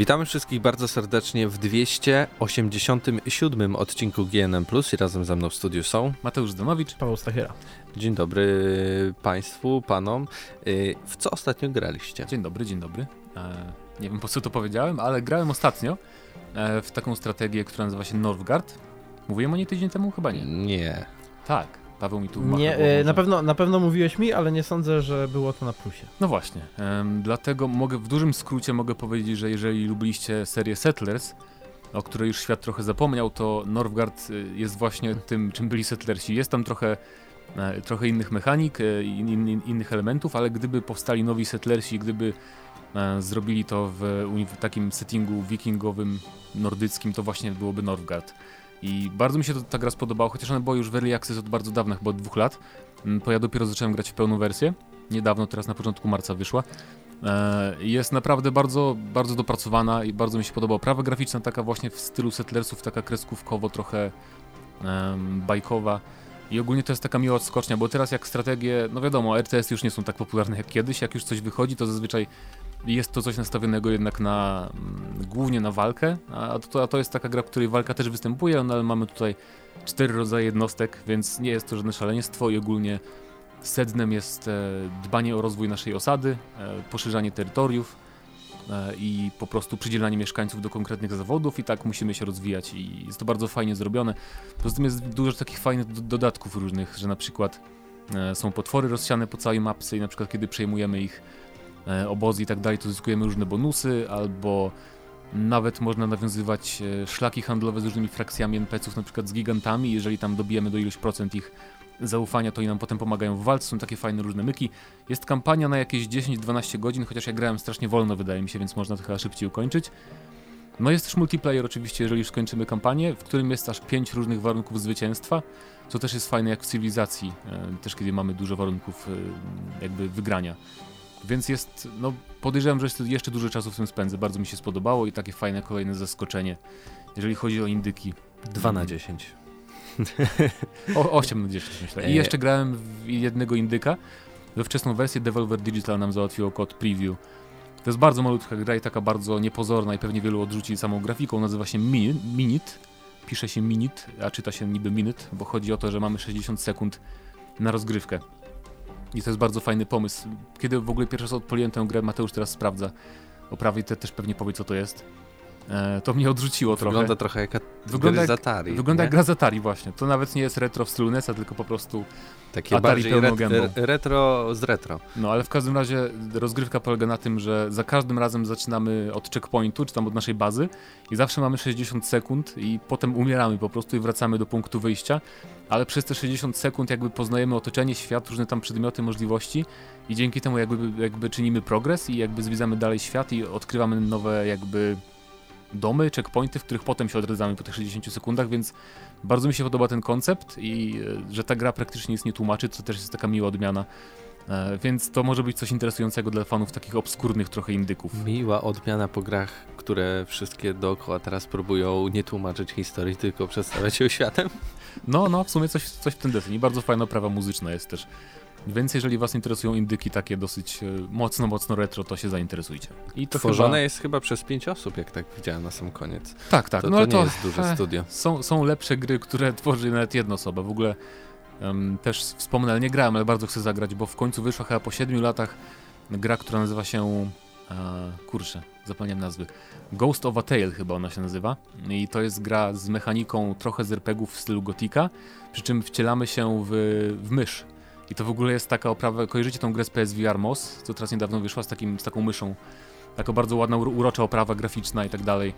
Witamy wszystkich bardzo serdecznie w 287 odcinku GNM+. I razem ze mną w studiu są Mateusz Zdanowicz, Paweł Stachera. Dzień dobry Państwu, Panom. Y, w co ostatnio graliście? Dzień dobry, dzień dobry. E, nie wiem po co to powiedziałem, ale grałem ostatnio e, w taką strategię, która nazywa się Northgard. Mówiłem o niej tydzień temu? Chyba nie. Nie. Tak, Paweł mi tu Nie, e, na, pewno, na pewno mówiłeś mi, ale nie sądzę, że było to na plusie. No właśnie, dlatego mogę w dużym skrócie mogę powiedzieć, że jeżeli lubiliście serię Settlers, o której już świat trochę zapomniał, to Northgard y, jest właśnie tym, czym byli Settlersi. Jest tam trochę, e, trochę innych mechanik, e, in, in, innych elementów, ale gdyby powstali nowi Settlersi, gdyby e, zrobili to w, w takim settingu wikingowym, nordyckim, to właśnie byłoby Northgard. I bardzo mi się to, ta gra spodobało, chociaż ona była już w Early Access od bardzo dawna, chyba od dwóch lat, mm, bo ja dopiero zacząłem grać w pełną wersję. Niedawno, teraz na początku marca wyszła. E, Jest naprawdę bardzo, bardzo dopracowana i bardzo mi się podoba. Oprawa graficzna taka właśnie w stylu Settlersów, taka kreskówkowo, trochę bajkowa. I ogólnie to jest taka miła odskocznia, bo teraz jak strategie, no wiadomo, RTS już nie są tak popularne jak kiedyś. Jak już coś wychodzi, to zazwyczaj jest to coś nastawionego jednak na mm, głównie na walkę, a to, a to jest taka gra, w której walka też występuje, no ale mamy tutaj cztery rodzaje jednostek, więc nie jest to żadne szaleństwo i ogólnie sednem jest e, dbanie o rozwój naszej osady, e, poszerzanie terytoriów e, i po prostu przydzielanie mieszkańców do konkretnych zawodów i tak musimy się rozwijać i jest to bardzo fajnie zrobione. Poza tym jest dużo takich fajnych do- dodatków różnych, że na przykład są potwory rozsiane po całej mapce i na przykład kiedy przejmujemy ich obozy i tak dalej, to zyskujemy różne bonusy albo nawet można nawiązywać e, szlaki handlowe z różnymi frakcjami NPC-ów, na przykład z gigantami, jeżeli tam dobijemy do iluś procent ich zaufania, to i nam potem pomagają w walce, są takie fajne różne myki. Jest kampania na jakieś 10-12 godzin, chociaż ja grałem strasznie wolno, wydaje mi się, więc można to chyba szybciej ukończyć. No jest też multiplayer oczywiście, jeżeli już skończymy kampanię, w którym jest aż 5 różnych warunków zwycięstwa, co też jest fajne jak w cywilizacji, e, też kiedy mamy dużo warunków e, jakby wygrania. Więc jest, no podejrzewam, że jeszcze- dużo czasu w tym spędzę, bardzo mi się spodobało i takie fajne kolejne zaskoczenie, jeżeli chodzi o indyki. 2 na 10. O, 8 na 10 myślę. I E. jeszcze grałem w jednego indyka. We wczesną wersję Devolver Digital nam załatwiło kod preview. To jest bardzo malutka gra i taka bardzo niepozorna i pewnie wielu odrzuci samą grafiką. Nazywa się Minit. Minit. Pisze się Minit, a czyta się niby Minute, bo chodzi o to, że mamy 60 sekund na rozgrywkę. I to jest bardzo fajny pomysł. Kiedy w ogóle pierwszy raz odpaliłem tę grę, Mateusz teraz sprawdza. Oprawy te też pewnie powie, co to jest. E, to mnie odrzuciło trochę. Wygląda trochę jak Wygląda jak- Atari. Wygląda nie? jak gra z Atari właśnie. To nawet nie jest retro w stylu NES-a, tylko po prostu Takie Atari pełną ret, retro z retro. No ale w każdym razie rozgrywka polega na tym, że za każdym razem zaczynamy od checkpointu, czy tam od naszej bazy i zawsze mamy 60 sekund i potem umieramy po prostu i wracamy do punktu wyjścia, ale przez te 60 sekund jakby poznajemy otoczenie, świat, różne tam przedmioty, możliwości i dzięki temu jakby, jakby czynimy progres i jakby zwiedzamy dalej świat i odkrywamy nowe jakby domy, checkpointy, w których potem się odradzamy po tych 60 sekundach, więc bardzo mi się podoba ten koncept i e, że ta gra praktycznie nic nie tłumaczy, to też jest taka miła odmiana. E, Więc to może być coś interesującego dla fanów takich obskurnych trochę indyków. Miła odmiana po grach, które wszystkie dookoła teraz próbują nie tłumaczyć historii, tylko przedstawiać ją światem. No, no, w sumie coś, coś w ten deseń. I bardzo fajna oprawa muzyczna jest też. Więc jeżeli was interesują indyki takie dosyć e, mocno, mocno retro, to się zainteresujcie. I to Tworzone chyba... jest chyba przez pięć osób, jak tak widziałem na sam koniec. Tak, tak. To, no to ale nie to jest duże e, studio. Są, są lepsze gry, które tworzy nawet jedna osoba. W ogóle em, też wspomnę, ale nie grałem, ale bardzo chcę zagrać, bo w końcu wyszła chyba po 7 latach gra, która nazywa się. E, kurczę, zapomniałem nazwy. Ghost of a Tale chyba ona się nazywa. I to jest gra z mechaniką trochę z RPGów w stylu Gotika, przy czym wcielamy się w, w mysz. I to w ogóle jest taka oprawa, kojarzycie tą grę z PSVR MOS, co teraz niedawno wyszła z, takim, z taką myszą. Taka bardzo ładna, uro- urocza oprawa graficzna i tak dalej.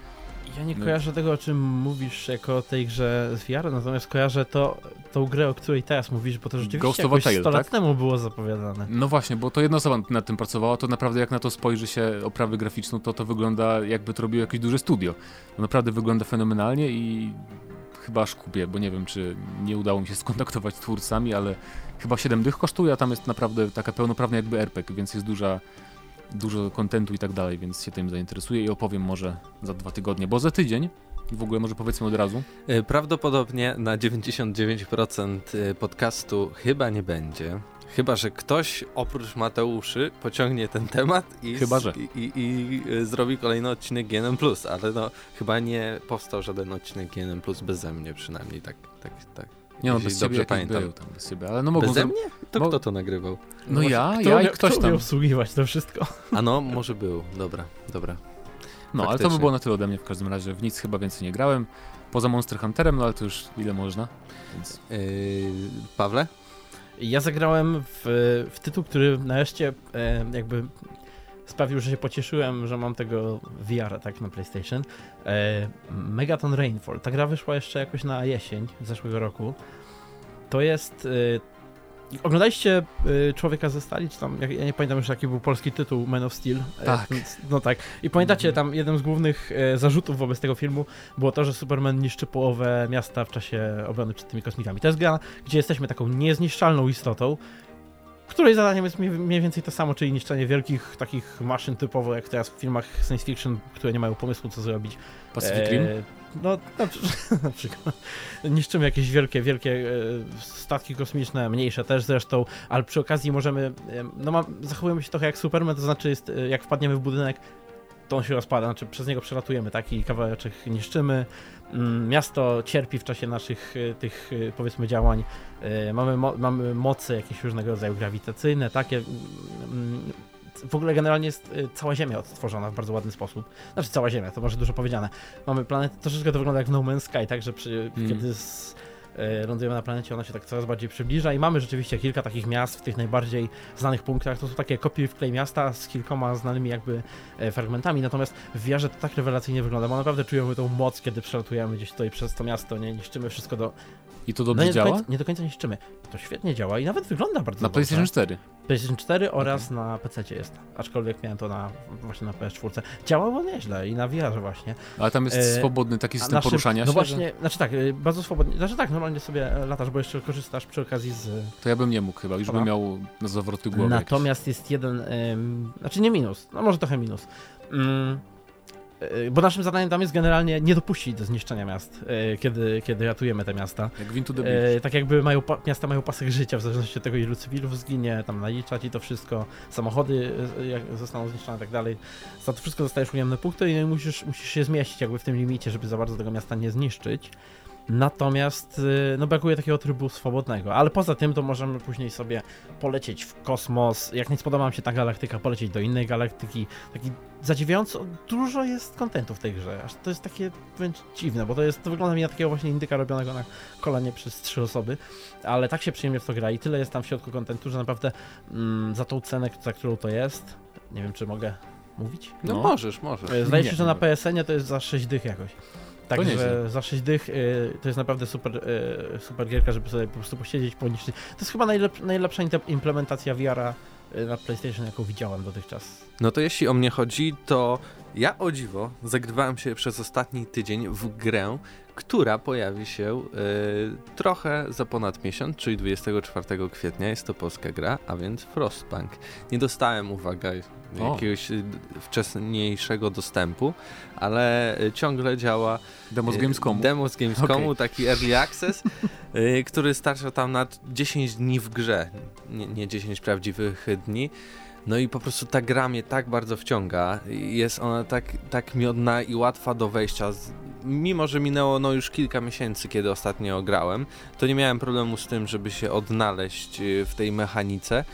Ja nie No. kojarzę tego, o czym mówisz jako o tej grze z VR, natomiast kojarzę to, tą grę, o której teraz mówisz, bo to Ghost rzeczywiście a jakoś Tale, 100 lat tak? temu było zapowiadane. No właśnie, bo to jedna osoba nad tym pracowała, to naprawdę jak na to spojrzy się oprawę graficzną, to to wygląda jakby to robiło jakieś duże studio. To naprawdę wygląda fenomenalnie i chyba aż kupię, bo nie wiem, czy nie udało mi się skontaktować z twórcami, ale chyba 7 dych kosztuje, a tam jest naprawdę taka pełnoprawna jakby RPG, więc jest duża, dużo kontentu i tak dalej, więc się tym zainteresuję i opowiem może za dwa tygodnie, bo za tydzień, w ogóle może powiedzmy od razu, E, Prawdopodobnie na 99% podcastu chyba nie będzie. Chyba, że ktoś oprócz Mateuszy pociągnie ten temat i, Chyba, że. i, i, i y, zrobi kolejny odcinek GNM+, ale no chyba nie powstał żaden odcinek GNM+, beze mnie przynajmniej, tak, tak, tak. Nie no, Jeśli bez dobrze pamiętam. był tam bez ciebie, ale no mogą... Beze mnie? To mo- kto to nagrywał? No ja, Kto ja i ktoś kto tam. obsługiwać to wszystko? A no, może był, dobra, dobra. No, ale to by było na tyle ode mnie w każdym razie. W nic chyba więcej nie grałem. Poza Monster Hunterem, no ale to już ile można. Więc Yy, Pawle? Ja zagrałem w, w tytuł, który nareszcie e, jakby sprawił, że się pocieszyłem, że mam tego VR tak na PlayStation. E, Megaton Rainfall. Ta gra wyszła jeszcze jakoś na jesień zeszłego roku. To jest. Oglądaliście e, Człowieka ze Stali? Czy tam, ja, nie pamiętam już jaki był polski tytuł Man of Steel. E, Tak. no tak. I pamiętacie, tam jeden z głównych e, zarzutów wobec tego filmu było to, że Superman niszczy połowę miasta w czasie obrony przed tymi kosmitami. To jest gra, gdzie jesteśmy taką niezniszczalną istotą, której zadaniem jest mniej, mniej więcej to samo, czyli niszczenie wielkich takich maszyn typowo jak teraz w filmach science fiction, które nie mają pomysłu co zrobić. Pacific Rim? E, No, na, na przykład. Niszczymy jakieś wielkie, wielkie e, statki kosmiczne, mniejsze też zresztą, ale przy okazji możemy, e, no zachowujemy się trochę jak Superman, to znaczy jest, e, jak wpadniemy w budynek, to on się rozpada, znaczy przez niego przelatujemy, tak, i kawałeczek niszczymy. Mm, Miasto cierpi w czasie naszych tych, powiedzmy, działań. Mamy, mo mamy moce jakieś różnego rodzaju grawitacyjne, takie. W ogóle generalnie jest e, cała Ziemia odtworzona w bardzo ładny sposób. Znaczy cała Ziemia, to może dużo powiedziane. Mamy planetę, troszeczkę to wygląda jak w No Man's Sky, tak, że przy, Mm. kiedy z, lądujemy na planecie, ona się tak coraz bardziej przybliża i mamy rzeczywiście kilka takich miast w tych najbardziej znanych punktach. To są takie kopie w klej miasta z kilkoma znanymi jakby e, fragmentami, natomiast w wiarze to tak rewelacyjnie wygląda, bo naprawdę czujemy tą moc, kiedy przelatujemy gdzieś tutaj przez to miasto, nie niszczymy wszystko do... I to No dobrze nie, do działa? końca, nie do końca niszczymy. To świetnie działa i nawet wygląda bardzo Na dobrze. PlayStation 4. PlayStation 4 oraz na PC jest, aczkolwiek miałem to na, właśnie na PS4. Działało nieźle i na VR właśnie. Ale tam jest E, swobodny taki system poruszania No się, właśnie, znaczy tak, bardzo swobodnie, znaczy tak, normalnie sobie e, latasz, bo jeszcze korzystasz przy okazji z... że to ja bym nie mógł chyba, już Dobra. bym miał na zawroty głowy. Natomiast jest jeden, ym, znaczy nie minus, no może trochę minus. Ym, y, bo naszym zadaniem tam jest generalnie nie dopuścić do zniszczenia miast, kiedy, kiedy ratujemy te miasta. jakieś. Jak w Into the Beach. E, tak jakby mają, miasta mają pasek życia, w zależności od tego ilu cywilów zginie, tam naliczać i to wszystko, samochody e, jak zostaną zniszczone i tak dalej. Za to wszystko dostajesz ujemne punkty i musisz, musisz się zmieścić jakby w tym limicie, żeby za bardzo tego miasta nie zniszczyć. Natomiast e, no brakuje takiego trybu swobodnego, ale poza tym to możemy później sobie polecieć w kosmos, jak nie spodoba nam się ta galaktyka, polecieć do innej galaktyki. Taki zadziwiająco dużo jest kontentu w tej grze, aż to jest takie wręcz dziwne, bo to jest, to wygląda mi na takiego właśnie indyka robionego na kolanie przez trzy osoby, ale tak się przyjemnie w to gra i tyle jest tam w środku kontentu, że naprawdę mm, za tą cenę, za którą to jest, nie wiem czy mogę mówić. No, No. możesz, możesz. Zdaje się, że na PSN to jest za 6 dych jakoś. Także za 6 dych y, to jest naprawdę super, y, super gierka, żeby sobie po prostu posiedzieć, poniszczyć. To jest chyba najlep najlepsza implementacja VR-a y, na PlayStation, jaką widziałem dotychczas. No to jeśli o mnie chodzi, to ja o dziwo zagrywałem się przez ostatni tydzień w grę, która pojawi się y, trochę za ponad miesiąc, czyli 24 kwietnia. Jest to polska gra, a więc Frostpunk. Nie dostałem, uwaga, O. jakiegoś y, wcześniejszego dostępu, ale y, ciągle działa Demo z Gamescomu. Demo z Gamescomu, Okej. taki early access, y, który starcza tam na 10 dni w grze, nie, nie 10 prawdziwych dni. No i po prostu ta gra mnie tak bardzo wciąga. Jest ona tak, tak miodna i łatwa do wejścia. Mimo, że minęło no już kilka miesięcy, kiedy ostatnio grałem, to nie miałem problemu z tym, żeby się odnaleźć y, w tej mechanice.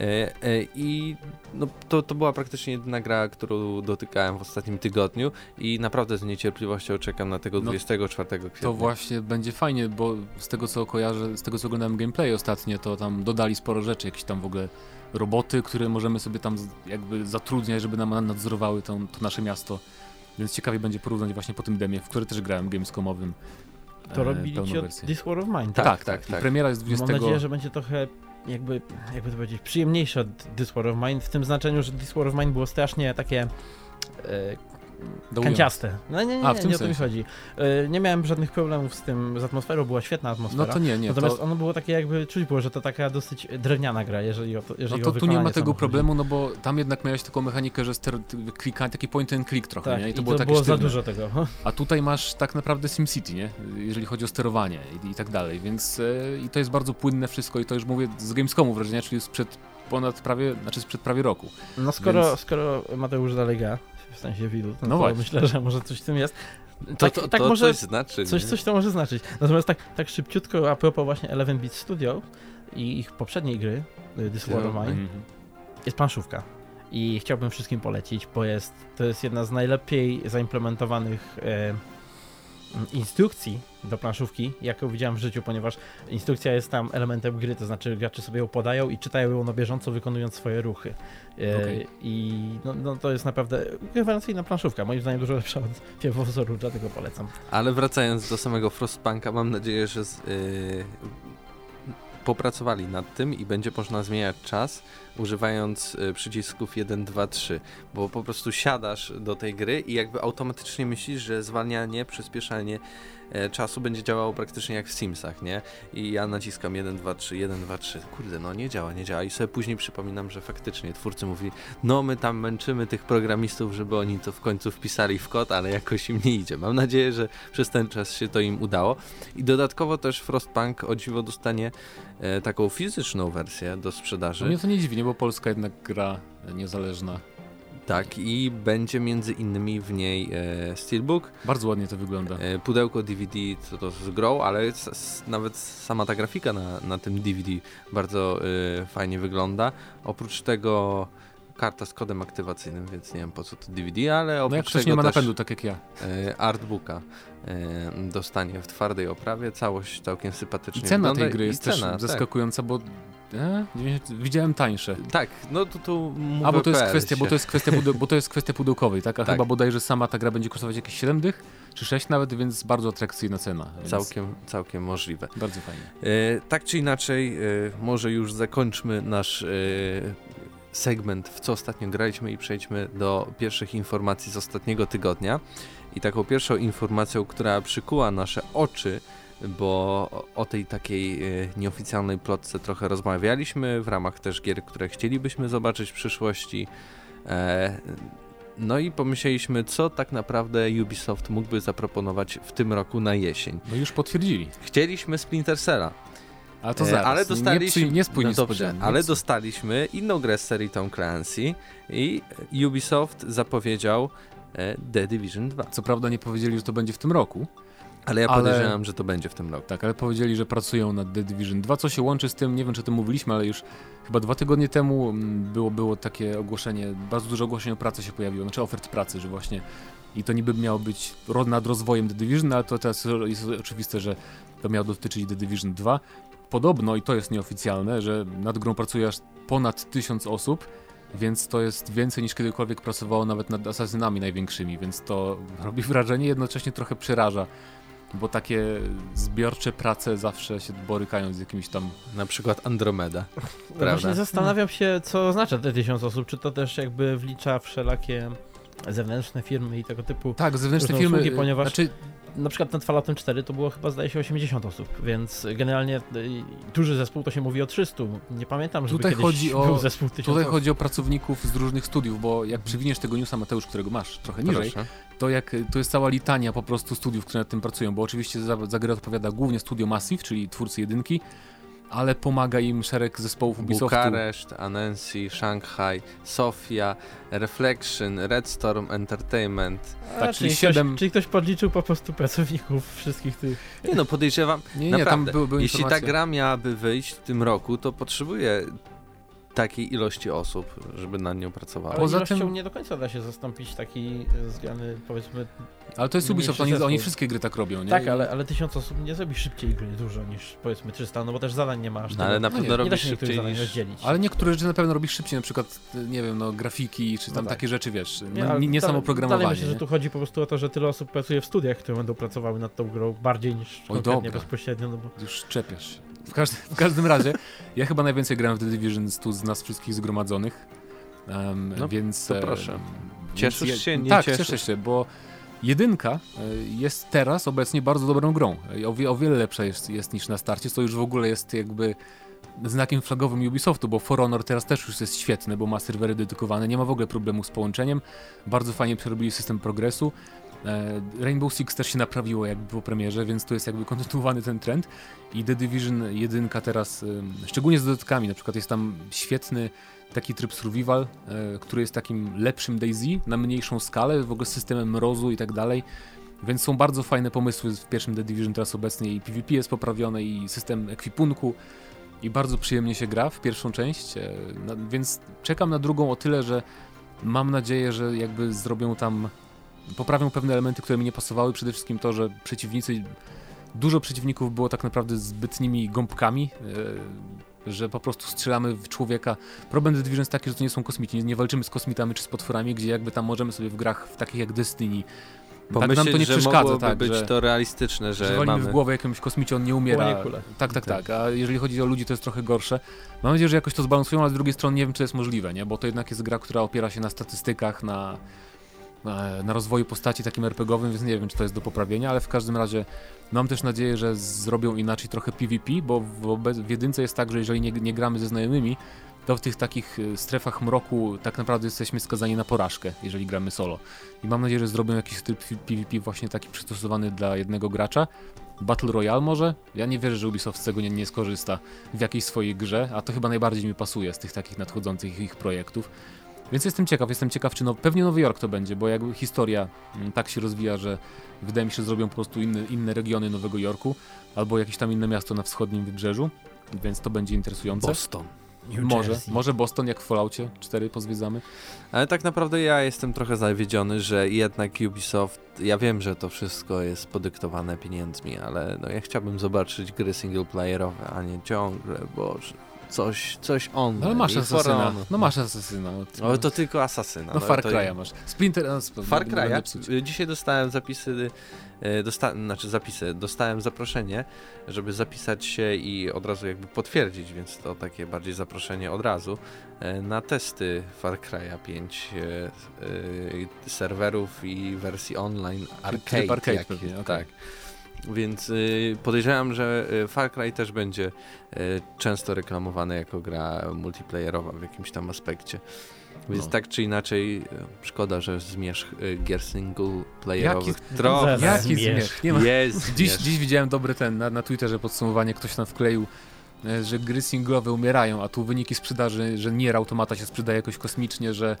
E, e, I no, to, to była praktycznie jedyna gra, którą dotykałem w ostatnim tygodniu i naprawdę z niecierpliwością czekam na tego No, 24 kwietnia. To właśnie będzie fajnie, bo z tego co kojarzę, z tego co oglądałem gameplay ostatnio, to tam dodali sporo rzeczy, jakieś tam w ogóle roboty, które możemy sobie tam jakby zatrudniać, żeby nam nadzorowały to, to nasze miasto. Więc ciekawie będzie porównać właśnie po tym demie, w który też grałem gamescomowym. To e, robili pełną ci od. This War of Mine, Tak, Tak, tak, tak. tak. Premiera jest Mam 20. nadzieję, że będzie trochę jakby, jakby to powiedzieć, przyjemniejsze od This War of Mine, w tym znaczeniu, że This War of Mine było strasznie takie e. kanciaste. No nie, nie, nie, A, w tym nie o to sensie. chodzi. E, Nie miałem żadnych problemów z tym, z atmosferą, była świetna No atmosfera. to nie, nie. Natomiast To, ono było takie jakby, czuć było, że to taka dosyć drewniana gra, jeżeli o to, no jeżeli to o tu nie ma tego samo chodzi. problemu, no bo tam jednak miałeś taką mechanikę, że ster, klika, taki point and click trochę, Tak, nie? i to było takie było za dużo tego. A tutaj masz tak naprawdę SimCity, nie? Jeżeli chodzi o sterowanie i, i tak dalej, więc e, i to jest bardzo płynne wszystko i to już mówię z Gamescomu wrażenia, czyli sprzed ponad prawie, znaczy sprzed prawie roku. No skoro, Więc- skoro Mateusz w sensie widu, no, No to właśnie. myślę, że może coś w tym jest. To, Tak- to, tak to może- coś znaczy. Coś, nie? coś to może znaczyć. Natomiast tak, tak szybciutko a propos właśnie Eleven Beat Studio i ich poprzedniej gry, y, This War of Mine, Mhm. jest planszówka. I chciałbym wszystkim polecić, bo jest, to jest jedna z najlepiej zaimplementowanych e, mm, instrukcji do planszówki, jaką widziałem w życiu, ponieważ instrukcja jest tam elementem gry, to znaczy gracze sobie ją podają i czytają ją na bieżąco, wykonując swoje ruchy. E, Okej. I no, no, to jest naprawdę rewelacyjna planszówka, moim zdaniem dużo lepsza od pierwowzoru, dlatego polecam. Ale wracając do samego Frostpunka, mam nadzieję, że z, yy, popracowali nad tym i będzie można zmieniać czas używając y, przycisków 1, 2, 3, bo po prostu siadasz do tej gry i jakby automatycznie myślisz, że zwalnianie, przyspieszanie czasu będzie działało praktycznie jak w Simsach, nie? I ja naciskam 1, 2, 3, 1, 2, 3, kurde, no nie działa, nie działa i sobie później przypominam, że faktycznie twórcy mówili, no my tam męczymy tych programistów, żeby oni to w końcu wpisali w kod, ale jakoś im nie idzie. Mam nadzieję, że przez ten czas się to im udało. I dodatkowo też Frostpunk o dziwo dostanie e, taką fizyczną wersję do sprzedaży. Mnie to nie dziwi, nie, bo Polska jednak gra niezależna. Tak, i będzie między innymi w niej e, Steelbook, Bardzo ładnie to wygląda. e, pudełko DVD, co to z grą, ale s, nawet sama ta grafika na, na tym DVD bardzo e, fajnie wygląda. Oprócz tego karta z kodem aktywacyjnym, więc nie wiem po co to DVD, ale No jak oprócz tego nie ma napędu, tak jak ja. e, artbooka e, dostanie w twardej oprawie, całość całkiem I sympatycznie cena wygląda. tej gry i jest cena, też tak. zaskakująca, bo e, 90 widziałem tańsze. Tak, no to tu A bo to jest kwestia, bo to jest kwestia, pude- bo to jest kwestia pudełkowej, tak? A Tak. chyba bodajże sama ta gra będzie kosztować jakieś 7 dych, czy 6 nawet, więc bardzo atrakcyjna cena. Więc Całkiem, całkiem możliwe. Bardzo fajnie. E, tak czy inaczej, e, może już zakończmy nasz e, segment, w co ostatnio graliśmy i przejdźmy do pierwszych informacji z ostatniego tygodnia. I taką pierwszą informacją, która przykuła nasze oczy, bo o- tej takiej e, nieoficjalnej plotce trochę rozmawialiśmy, w ramach też gier, które chcielibyśmy zobaczyć w przyszłości. E, no i pomyśleliśmy, co tak naprawdę Ubisoft mógłby zaproponować w tym roku na jesień. No już potwierdzili. Chcieliśmy Splinter Cella, Ale to E, zaraz. Ale dostaliśmy. Nie, psuj- nie spój no dobrze, ale dostaliśmy inną grę z serii Tom Clancy i Ubisoft zapowiedział e, The Division 2. Co prawda nie powiedzieli, że to będzie w tym roku, Ale ja Ale- podejrzewam, że to będzie w tym roku. tak, ale powiedzieli, że pracują nad The Division 2, co się łączy z tym, nie wiem czy o tym mówiliśmy, ale już chyba dwa tygodnie temu mm, było, było takie ogłoszenie, bardzo dużo ogłoszeń o pracy się pojawiło, znaczy ofert pracy, że właśnie i to niby miało być nad rozwojem The Division, ale to teraz jest oczywiste, że to miało dotyczyć The Division 2. Podobno, i to jest nieoficjalne, że nad grą pracuje aż ponad tysiąc osób, więc to jest więcej niż kiedykolwiek pracowało nawet nad asasynami największymi, więc to robi wrażenie, jednocześnie trochę przeraża, bo takie zbiorcze prace zawsze się borykają z jakimiś tam... Na przykład Andromeda. No Prawda? Właśnie zastanawiam się, co oznacza te tysiąc osób, czy to też jakby wlicza wszelakie zewnętrzne firmy i tego typu. Tak, zewnętrzne firmy, usługi, ponieważ- znaczy Na przykład nad Falloutem 4 to było chyba zdaje się 80 osób, więc generalnie y, duży zespół to się mówi o 300. Nie pamiętam, żeby Tutaj kiedyś chodzi o- był zespół 1000 tutaj osób. chodzi o pracowników z różnych studiów, bo jak przywiniesz tego newsa Mateusz, którego masz trochę niżej, Proszę. to jak to jest cała litania po prostu studiów, które nad tym pracują, bo oczywiście za, za grę odpowiada głównie studio Massive, czyli twórcy jedynki, ale pomaga im szereg zespołów Ubisoftu. Bukareszt, Annecy, Shanghai, Sofia, Reflection, Red Storm Entertainment. A, tak, czyli czyli, siedem- ktoś, czyli ktoś podliczył po prostu pracowników wszystkich tych. Nie no, podejrzewam, Nie, nie, tam Naprawdę, były, były jeśli ta gra miałaby wyjść w tym roku, to potrzebuje takiej ilości osób, żeby nad nią pracowała. Ale Poza tym- nie do końca da się zastąpić taki e, zgrany, powiedzmy. Ale to jest Ubisoft, oni, oni wszystkie gry tak robią, nie? Tak, ale, ale tysiąc osób nie zrobi szybciej gry dużo niż powiedzmy 300, no bo też zadań nie ma aż No, ale na No pewno da robisz się niektórych szybciej zadań niż... rozdzielić. Ale niektóre rzeczy na pewno robisz szybciej, na przykład, nie wiem, no grafiki, czy tam No tak. takie rzeczy, wiesz, nie, ale nie, nie samo programowanie. Myślę, że tu chodzi po prostu o to, że tyle osób pracuje w studiach, które będą pracowały nad tą grą bardziej niż Oj, konkretnie dobra. bezpośrednio, no bo Już czepiasz się. W, każdy, w każdym razie, ja chyba najwięcej grałem w The Division tu z nas wszystkich zgromadzonych. em, No, więc to proszę. Cieszysz Więc się, nie Tak, cieszysz? cieszę się, bo jedynka e, jest teraz obecnie bardzo dobrą grą. E, O, o wiele lepsza jest, jest niż na starcie, co już w ogóle jest jakby znakiem flagowym Ubisoftu, bo For Honor teraz też już jest świetny, bo ma serwery dedykowane, nie ma w ogóle problemu z połączeniem. Bardzo fajnie przerobili system progresu. E, Rainbow Six też się naprawiło jakby po premierze, więc tu jest jakby kontynuowany ten trend. I The Division 1 teraz, szczególnie z dodatkami, na przykład jest tam świetny taki tryb survival, e, który jest takim lepszym Daisy na mniejszą skalę, w ogóle z systemem mrozu i tak dalej. Więc są bardzo fajne pomysły w pierwszym The Division teraz obecnie i PvP jest poprawione i system ekwipunku i bardzo przyjemnie się gra w pierwszą część, e, więc czekam na drugą o tyle, że mam nadzieję, że jakby zrobią tam, poprawią pewne elementy, które mi nie pasowały, przede wszystkim to, że przeciwnicy, dużo przeciwników było tak naprawdę zbytnimi gąbkami, e, że po prostu strzelamy w człowieka. Problem The Division jest taki, że to nie są kosmici, nie, nie walczymy z kosmitami czy z potworami, gdzie jakby tam możemy sobie w grach w takich jak Destiny tak nam Pomyśleć, to nie że przeszkadza, tak, być że, to realistyczne, że, że mamy... w głowę jakiemuś kosmicie, on nie umiera. Tak, tak, Tak. tak. A jeżeli chodzi o ludzi, to jest trochę gorsze. Mam nadzieję, że jakoś to zbalansują, ale z drugiej strony nie wiem, czy to jest możliwe, nie? Bo to jednak jest gra, która opiera się na statystykach, na, na, na rozwoju postaci takim RPGowym, więc nie wiem, czy to jest do poprawienia, ale w każdym razie mam też nadzieję, że zrobią inaczej trochę PvP, bo w, obe- w jedynce jest tak, że jeżeli nie, nie gramy ze znajomymi, to w tych takich y, strefach mroku tak naprawdę jesteśmy skazani na porażkę, jeżeli gramy solo. I mam nadzieję, że zrobią jakiś tryb PvP właśnie taki przystosowany dla jednego gracza. Battle Royale może? Ja nie wierzę, że Ubisoft z tego nie, nie skorzysta w jakiejś swojej grze, a to chyba najbardziej mi pasuje z tych takich nadchodzących ich projektów. Więc jestem ciekaw, jestem ciekaw, czy no, pewnie Nowy Jork to będzie, bo jakby historia mm, tak się rozwija, że wydaje mi się, że zrobią po prostu inne, inne regiony Nowego Jorku, albo jakieś tam inne miasto na wschodnim wybrzeżu, więc to będzie interesujące. Boston. New może, Jersey. może Boston jak w Falloutie 4 pozwiedzamy. Ale tak naprawdę ja jestem trochę zawiedziony, że jednak Ubisoft, ja wiem, że to wszystko jest podyktowane pieniędzmi, ale no ja chciałbym zobaczyć gry singleplayerowe, a nie ciągle, boże, coś, coś on. No ale masz asasyna, no masz asasyna. No, Ale to tylko asasyna. no Far to- Cry'a masz. Splinter... Sp- Far będę Cry'a. Y, Dzisiaj dostałem zapisy, y, dosta znaczy zapisy, dostałem zaproszenie, żeby zapisać się i od razu jakby potwierdzić, więc to takie bardziej zaproszenie od razu y, na testy Far Cry'a 5 y, y, serwerów i wersji online arcade. tryb arcade jak- pewnie, okej. Tak. Więc y, podejrzewam, że y, Far Cry też będzie y, często reklamowany jako gra multiplayerowa w jakimś tam aspekcie. Więc No. tak czy inaczej, szkoda, że zmierzch gier singleplayerowych Jaki- trochę Zaraz. Jaki Zmierzch. Nie ma. jest. Dziś, zmierzch. dziś widziałem dobry ten, na, na Twitterze podsumowanie, ktoś tam wkleił, że gry singlowe umierają, a tu wyniki sprzedaży, że Nier Automata się sprzedaje jakoś kosmicznie, że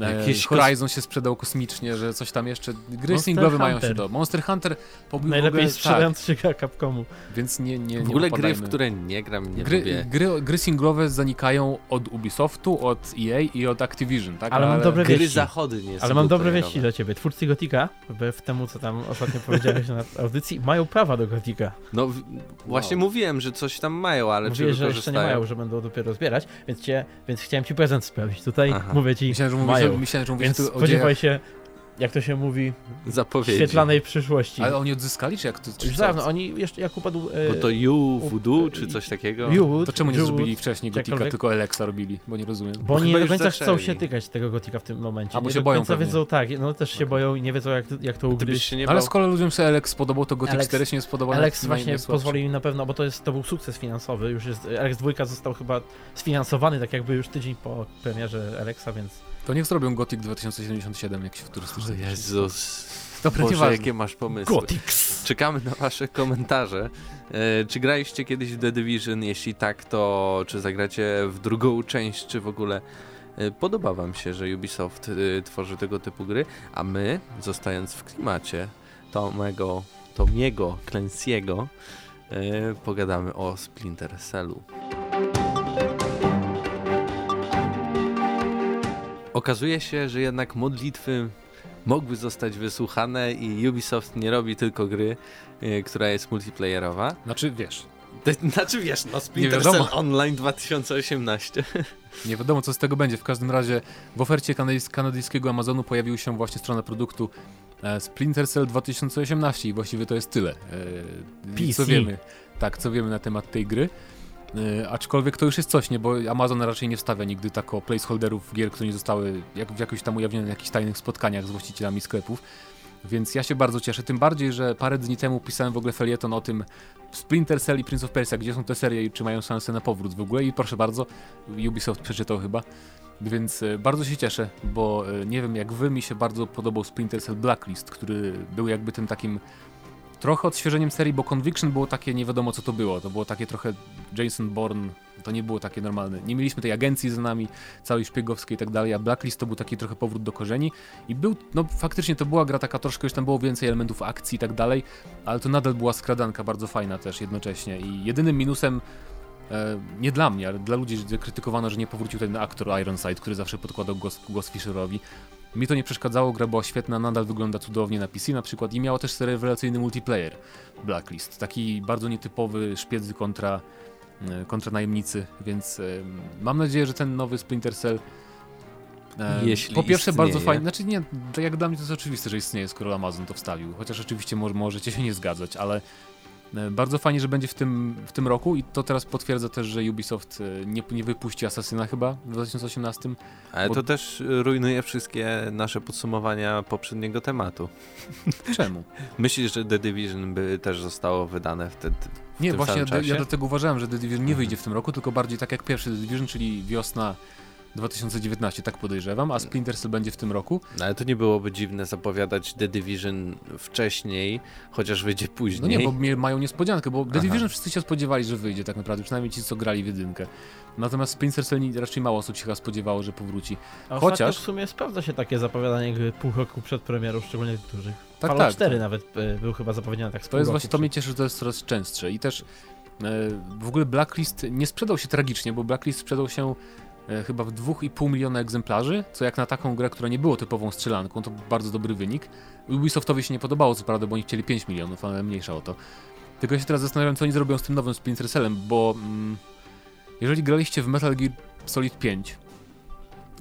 e, Jakieś Horizon się sprzedał kosmicznie, że coś tam jeszcze, gry Monster singlowe mają się do. Monster Hunter pobił w Najlepiej ogóle, sprzedający się gra Capcomu. tak, więc nie, nie, nie W ogóle gry, popadajmy. w które nie gram, nie Gry, lubię. gry, gry singlowe zanikają od Ubisoftu, od EA i od Activision, tak? Ale mam dobre Gry wieści. zachodnie Ale mam dobre wieści dla ciebie. Twórcy Gotika, wbrew temu, co tam ostatnio powiedziałeś na audycji, mają prawa do Gotika. No w, właśnie mówiłem, że coś tam mają, ale czy Mówiłeś, że jeszcze nie wykorzystają? mają, że będą dopiero zbierać, więc, cię, więc chciałem ci prezent sprawić. Tutaj Aha. mówię ci, Myślałem, że mówisz, mają. myślałem, że mówisz więc tu o dziejach, spodziewaj się, jak to się mówi, Zapowiedzi. świetlanej przyszłości. ale oni odzyskali, czy jak to? Czy Już dawno, oni jeszcze jak upadł... e, Bo to You, Voodoo, e, czy coś takiego? Viewwood, To czemu nie zrobili wcześniej Gotika, jakkolwiek- tylko Alexa robili? Bo nie rozumiem. Bo oni chyba nie do końca chcą się tykać tego Gotika w tym momencie. A, bo nie się do boją końca pewnie. wiedzą, tak, no też się boją i nie wiedzą jak, jak to ugryźć. nie Ale skoro ludziom się Alex spodobał, to Alex- 4 się nie spodobał. Alex właśnie pozwolił im na pewno, bo to jest to był sukces finansowy, już jest, Alex 2 został chyba sfinansowany tak jakby już tydzień po premierze Alexa, więc To niech zrobią Gothic 2077, jak się w O. Jezus. Dobra, Boże, nieważne. jakie masz pomysły. Czekamy na wasze komentarze. E, czy graliście kiedyś w The Division? Jeśli tak, to czy zagracie w drugą część, czy w ogóle e, podoba wam się, że Ubisoft e, tworzy tego typu gry? A my, zostając w klimacie Tomego, Tomiego Clancy'ego, e, pogadamy o Splinter Cellu. Okazuje się, że jednak modlitwy mogły zostać wysłuchane i Ubisoft nie robi tylko gry, y, która jest multiplayerowa. Znaczy, wiesz, Znaczy wiesz, no Splinter. Cell Online 2018. nie wiadomo co z tego będzie. W każdym razie w ofercie kanadyjskiego Amazonu pojawił się właśnie strona produktu e, Splinter Cell 2018 i właściwie to jest tyle. E, PC. Co wiemy, tak, co wiemy na temat tej gry. Yy, aczkolwiek to już jest coś, nie, bo Amazon raczej nie wstawia nigdy tako placeholderów gier, które nie zostały jak, w jakoś tam ujawnione na jakichś tajnych spotkaniach z właścicielami sklepów. Więc ja się bardzo cieszę, tym bardziej, że parę dni temu pisałem w ogóle felieton o tym Splinter Cell i Prince of Persia, gdzie są te serie i czy mają szansę na powrót w ogóle i proszę bardzo, Ubisoft przeczytał chyba. Więc e, bardzo się cieszę, bo e, nie wiem jak wy, mi się bardzo podobał Splinter Cell Blacklist, który był jakby tym takim trochę odświeżeniem serii, bo Conviction było takie nie wiadomo co to było. To było takie trochę Jason Bourne, to nie było takie normalne. Nie mieliśmy tej agencji za nami, całej szpiegowskiej i tak dalej, a Blacklist to był taki trochę powrót do korzeni i był, no faktycznie to była gra taka troszkę, już tam było więcej elementów akcji i tak dalej, ale to nadal była skradanka bardzo fajna też jednocześnie i jedynym minusem E, nie dla mnie, ale dla ludzi krytykowano, że nie powrócił ten aktor Ironside, który zawsze podkładał głos, głos Fisherowi. Mi to nie przeszkadzało, gra była świetna, nadal wygląda cudownie na PC na przykład i miała też rewelacyjny multiplayer Blacklist. Taki bardzo nietypowy szpiedzy kontra, e, kontra najemnicy, więc e, mam nadzieję, że ten nowy Splinter Cell Jeśli po pierwsze istnieje. bardzo fajny, znaczy nie, jak dla mnie to jest oczywiste, że istnieje, skoro Amazon to wstawił, chociaż oczywiście może, możecie się nie zgadzać, ale E, bardzo fajnie, że będzie w tym, w tym roku i to teraz potwierdza też, że Ubisoft e, nie, nie wypuści Assassina chyba w 2018. Ale bo- to też rujnuje wszystkie nasze podsumowania poprzedniego tematu. Czemu? Myślisz, że The Division by też zostało wydane wtedy? w Nie, właśnie ja dlatego uważałem, że The Division nie Mhm. wyjdzie w tym roku, tylko bardziej tak jak pierwszy The Division, czyli wiosna 2019, tak podejrzewam, a Splinter Cell będzie w tym roku. No, ale to nie byłoby dziwne zapowiadać The Division wcześniej, chociaż wyjdzie No później. nie, bo mnie mają niespodziankę, bo The Aha. Division wszyscy się spodziewali, że wyjdzie tak naprawdę, przynajmniej ci, co grali w jedynkę. Natomiast Splinter Cell raczej mało osób się chyba spodziewało, że powróci. A Chociaż- Chociaż w sumie sprawdza się takie zapowiadanie jakby pół roku przed premierą, szczególnie tych dużych. Tak, Fallout tak, 4 tak. nawet e, był chyba zapowiedziany tak z To jest właśnie, to mnie cieszy, że to jest coraz częstsze i też e, w ogóle Blacklist nie sprzedał się tragicznie, bo Blacklist sprzedał się chyba w 2,5 miliona egzemplarzy, co jak na taką grę, która nie było typową strzelanką, to bardzo dobry wynik. Ubisoftowi się nie podobało, co prawda, bo oni chcieli 5 milionów, ale mniejsza o to. Tylko ja się teraz zastanawiam, co oni zrobią z tym nowym Splinter Cellem, bo mm, jeżeli graliście w Metal Gear Solid 5,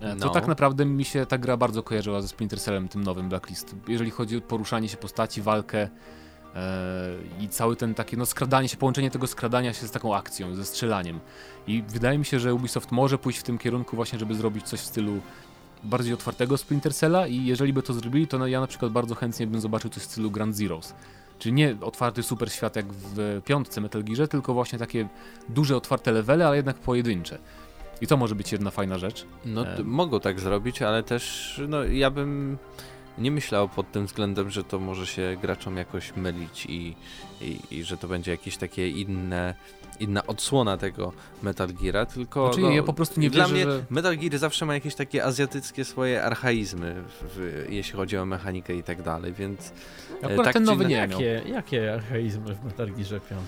e, to No. tak naprawdę mi się ta gra bardzo kojarzyła ze Splinter Cellem, tym nowym Blacklist. Jeżeli chodzi o poruszanie się postaci, walkę, e, i cały ten takie, no skradanie się, połączenie tego skradania się z taką akcją, ze strzelaniem. I wydaje mi się, że Ubisoft może pójść w tym kierunku właśnie, żeby zrobić coś w stylu bardziej otwartego Splinter Cella i jeżeli by to zrobili, to no, ja na przykład bardzo chętnie bym zobaczył coś w stylu Grand Zeroes. Czyli nie otwarty super świat jak w piątce Metal Gearze, tylko właśnie takie duże otwarte levely, ale jednak pojedyncze. I to może być jedna fajna rzecz. No, E. mogą tak zrobić, ale też no, ja bym nie myślał pod tym względem, że to może się graczom jakoś mylić i, i, i że to będzie jakieś takie inne, inna odsłona tego Metal Geara, tylko Znaczy, no, ja po prostu nie dla wierzę, mnie że... Metal Gear zawsze ma jakieś takie azjatyckie swoje archaizmy, w, w, jeśli chodzi o mechanikę i tak dalej, więc Akurat tak ten nowy nie. Jakie, jakie archaizmy w Metal Gearze 5?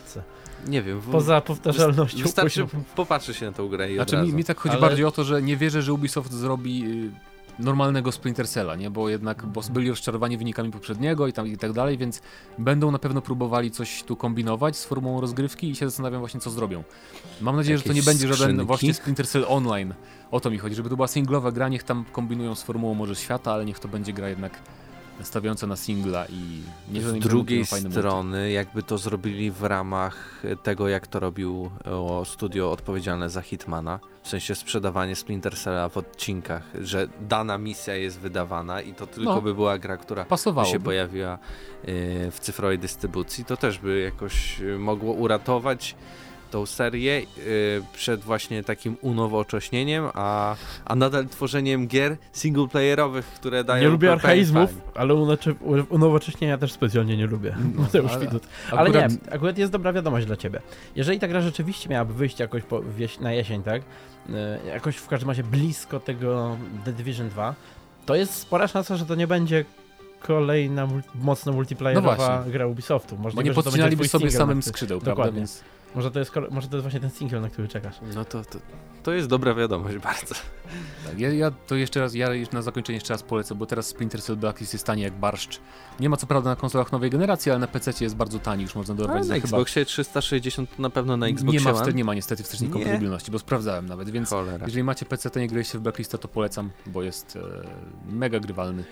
nie wiem. w- Poza powtarzalnością Wystarczy poziomów. popatrzy się na tą grę i Znaczy mi, mi tak chodzi Ale- bardziej o to, że nie wierzę, że Ubisoft zrobi y, normalnego Splinter Cella, nie? Bo jednak bo byli rozczarowani wynikami poprzedniego i, tam, i tak dalej, więc będą na pewno próbowali coś tu kombinować z formułą rozgrywki i się zastanawiam właśnie co zrobią. Mam nadzieję, że to nie Jakieś będzie żaden skrzynki? właśnie Splinter Cell Online. O to mi chodzi, żeby to była singlowa gra, niech tam kombinują z formułą może świata, ale niech to będzie gra jednak stawiająca na singla i niech Z drugiej strony, jakby to zrobili w ramach tego, jak to robił studio odpowiedzialne za Hitmana, w sensie sprzedawanie Splinter Cella w odcinkach, że dana misja jest wydawana i to tylko No. by była gra, która by się pojawiła y, w cyfrowej dystrybucji, to też by jakoś y, mogło uratować tą serię y, przed właśnie takim unowocześnieniem, a, a nadal tworzeniem gier singleplayerowych, które dają Nie lubię archaizmów, fun. ale unowocześnienia też specjalnie nie lubię. No, Mateusz ale- Widut. Ale Akurat- nie, akurat jest dobra wiadomość dla ciebie. Jeżeli ta gra rzeczywiście miałaby wyjść jakoś po, na jesień, tak? E, Jakoś w każdym razie blisko tego The Division 2, to jest spora szansa, że to nie będzie kolejna mocno No multiplayerowa właśnie. gra Ubisoftu. Bo Możliwe, nie to będzie podcinaliby sobie samym skrzydeł, prawda? Dokładnie. Więc Może to, jest, może to jest właśnie ten single, na który czekasz. No to, to, to jest dobra wiadomość bardzo. Tak, ja, ja to jeszcze raz, ja na zakończenie jeszcze raz polecę, bo teraz Splinter Cell Blacklist jest tani jak barszcz. Nie ma co prawda na konsolach nowej generacji, ale na PC jest bardzo tani, już można Ale dorwać na za chyba... Xboxie 360 to na pewno na Xboxie nie ma, wstecz, nie ma niestety wstecznej kompatybilności, bo sprawdzałem nawet, więc Cholera. jeżeli macie PC, to nie graliście w Blacklista, to polecam, bo jest e, mega grywalny.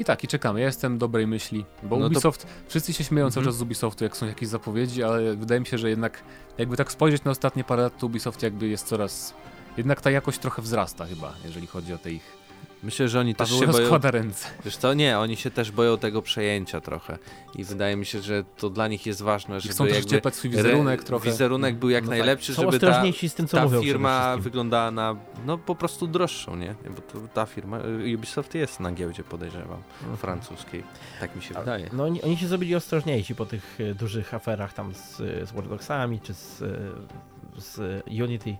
I tak, i czekamy. Ja jestem dobrej myśli, bo No to- Ubisoft, wszyscy się śmieją cały Mhm. czas z Ubisoftu, jak są jakieś zapowiedzi, ale wydaje mi się, że jednak, jakby tak spojrzeć na ostatnie parę lat, to Ubisoft jakby jest coraz, jednak ta jakość trochę wzrasta chyba, jeżeli chodzi o te ich... Myślę, że oni też się boją. rozkłada ręce. Wiesz co, nie, oni się też boją tego przejęcia trochę. I wydaje mi się, że to dla nich jest ważne, I żeby chcą też jakby swój wizerunek trochę. wizerunek był jak No tak, najlepszy, Są żeby ta, ostrożniejsi z tym, co ta firma wyglądała na, no po prostu droższą, nie? Bo to, ta firma, y, Ubisoft jest na giełdzie, podejrzewam, francuskiej. Tak mi się wydaje. No oni, oni się zrobili ostrożniejsi po tych e, dużych aferach tam z, z War Dogsami czy z, e, z Unity.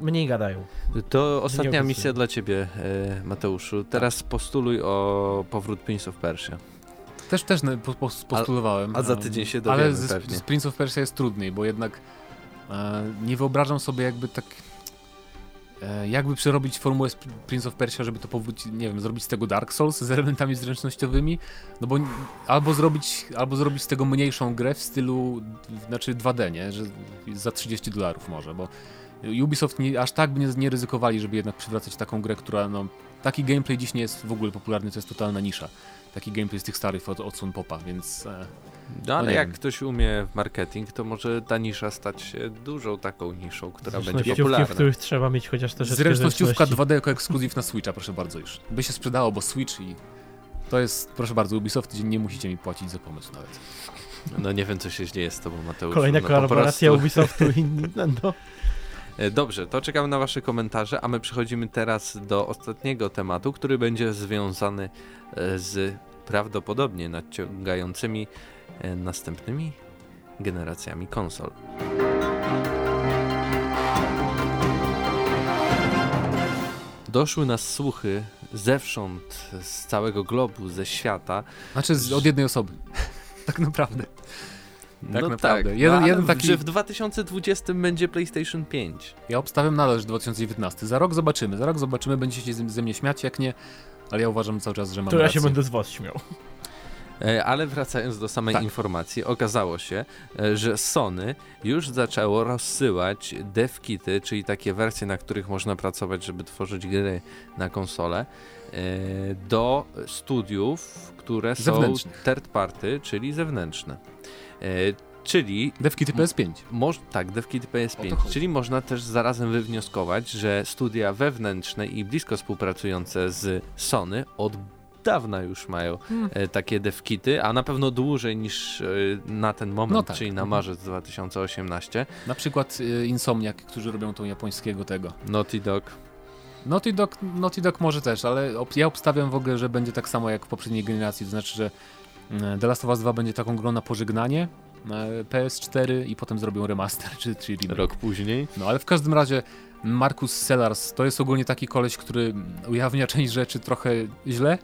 Mniej gadają. To ostatnia misja dla ciebie, e, Mateuszu. Teraz postuluj o powrót Prince of Persia. Też, też postulowałem. a za em, tydzień się Ale dowiemy z, pewnie. z Prince of Persia jest trudniej, bo jednak e, nie wyobrażam sobie jakby tak e, jakby przerobić formułę z Pr- Prince of Persia, żeby to powrócić, nie wiem, zrobić z tego Dark Souls z elementami zręcznościowymi, no bo albo zrobić, albo zrobić z tego mniejszą grę w stylu, znaczy 2D, nie, że za 30 dolarów może, bo Ubisoft nie, aż tak by nie, nie ryzykowali, żeby jednak przywracać taką grę, która no, taki gameplay dziś nie jest w ogóle popularny, to jest totalna nisza. Taki gameplay z tych starych od odsłon popa, więc e, No, ale nie jak wiem. ktoś umie w marketing, to może ta nisza stać się dużą taką niszą, która będzie popularna. w których trzeba mieć chociaż troszeczkę Zręcznościówka zręczności. 2D jako ekskluzyw na Switcha, proszę bardzo już. By się sprzedało, bo Switch i to jest, proszę bardzo, Ubisoft, nie musicie mi płacić za pomysł nawet. No nie wiem, co się dzieje z tobą, Mateusz. Kolejna no, po kolaboracja prostu- Ubisoftu i Nintendo. E, Dobrze, to czekamy na wasze komentarze, a my przechodzimy teraz do ostatniego tematu, który będzie związany e, z prawdopodobnie nadciągającymi e, następnymi generacjami konsol. Doszły nas słuchy zewsząd, z całego globu, ze świata. Znaczy z, od jednej osoby. tak naprawdę. Tak no naprawdę. Tak, Jeden- no, jeden w- taki- że w 2020 będzie PlayStation 5. Ja obstawiam nadal, że 2019. Za rok zobaczymy. Za rok zobaczymy, będziecie się ze- mnie śmiać, jak nie. Ale ja uważam cały czas, że mam To ja rację. się będę z was śmiał. E, Ale wracając do samej Tak. informacji, okazało się, e, że Sony już zaczęło rozsyłać devkity, czyli takie wersje, na których można pracować, żeby tworzyć gry na konsolę, e, do studiów, które są third party, czyli zewnętrzne. E, Czyli Devkity PS5. Moż, tak, DevKit O to PS5, chodzi. czyli można też zarazem wywnioskować, że studia wewnętrzne i blisko współpracujące z Sony od dawna już mają Hmm. e, takie devkity, a na pewno dłużej niż e, na ten moment, No tak. czyli na Mhm. marzec 2018. Na przykład Insomniac, którzy robią tą japońskiego tego. Naughty Dog. Naughty Dog, Naughty Dog może też, ale ob, ja obstawiam w ogóle, że będzie tak samo jak w poprzedniej generacji, to znaczy, że The Last of Us 2 będzie taką grą na pożegnanie e, PS4 i potem zrobią remaster, czy, czy remake. Rok później. No ale w każdym razie Marcus Sellars to jest ogólnie taki koleś, który ujawnia część rzeczy trochę źle,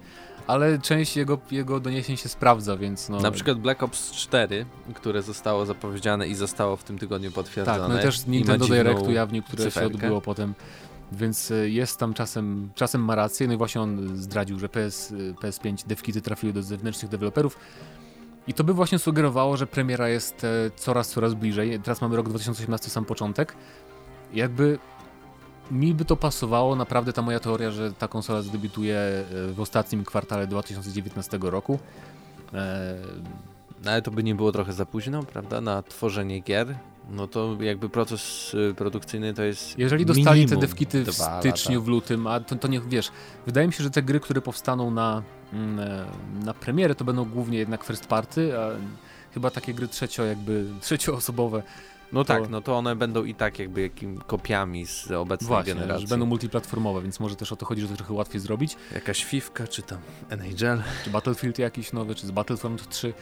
ale część jego, jego doniesień się sprawdza, więc no... Na przykład Black Ops 4, które zostało zapowiedziane i zostało w tym tygodniu potwierdzone. Tak, no i też Nintendo Direct ujawnił, które się cyferkę. odbyło potem. Więc y, jest tam czasem, czasem ma rację, no i właśnie on zdradził, że PS, y, PS5 devkity trafiły do zewnętrznych deweloperów. I to by właśnie sugerowało, że premiera jest e, coraz, coraz bliżej. Teraz mamy rok 2018, sam początek. Jakby mi by to pasowało, naprawdę ta moja teoria, że ta konsola zadebiutuje e, w ostatnim kwartale 2019 roku. No, ale to by nie było trochę za późno, prawda, na tworzenie gier. No to jakby proces y, produkcyjny to jest Jeżeli dostali te devkity w styczniu, lata. w lutym, a to, to nie wiesz, wydaje mi się, że te gry, które powstaną na, mm, e, na premierę, to będą głównie jednak first party, a chyba takie gry trzecio jakby, trzecioosobowe, No tak, no to one będą i tak jakby jakim kopiami z obecnej właśnie, generacji. że będą multiplatformowe, więc może też o to chodzi, że to trochę łatwiej zrobić. Jakaś Fifka czy tam NHL. Czy Battlefield jakiś nowy, czy z Battlefront 3.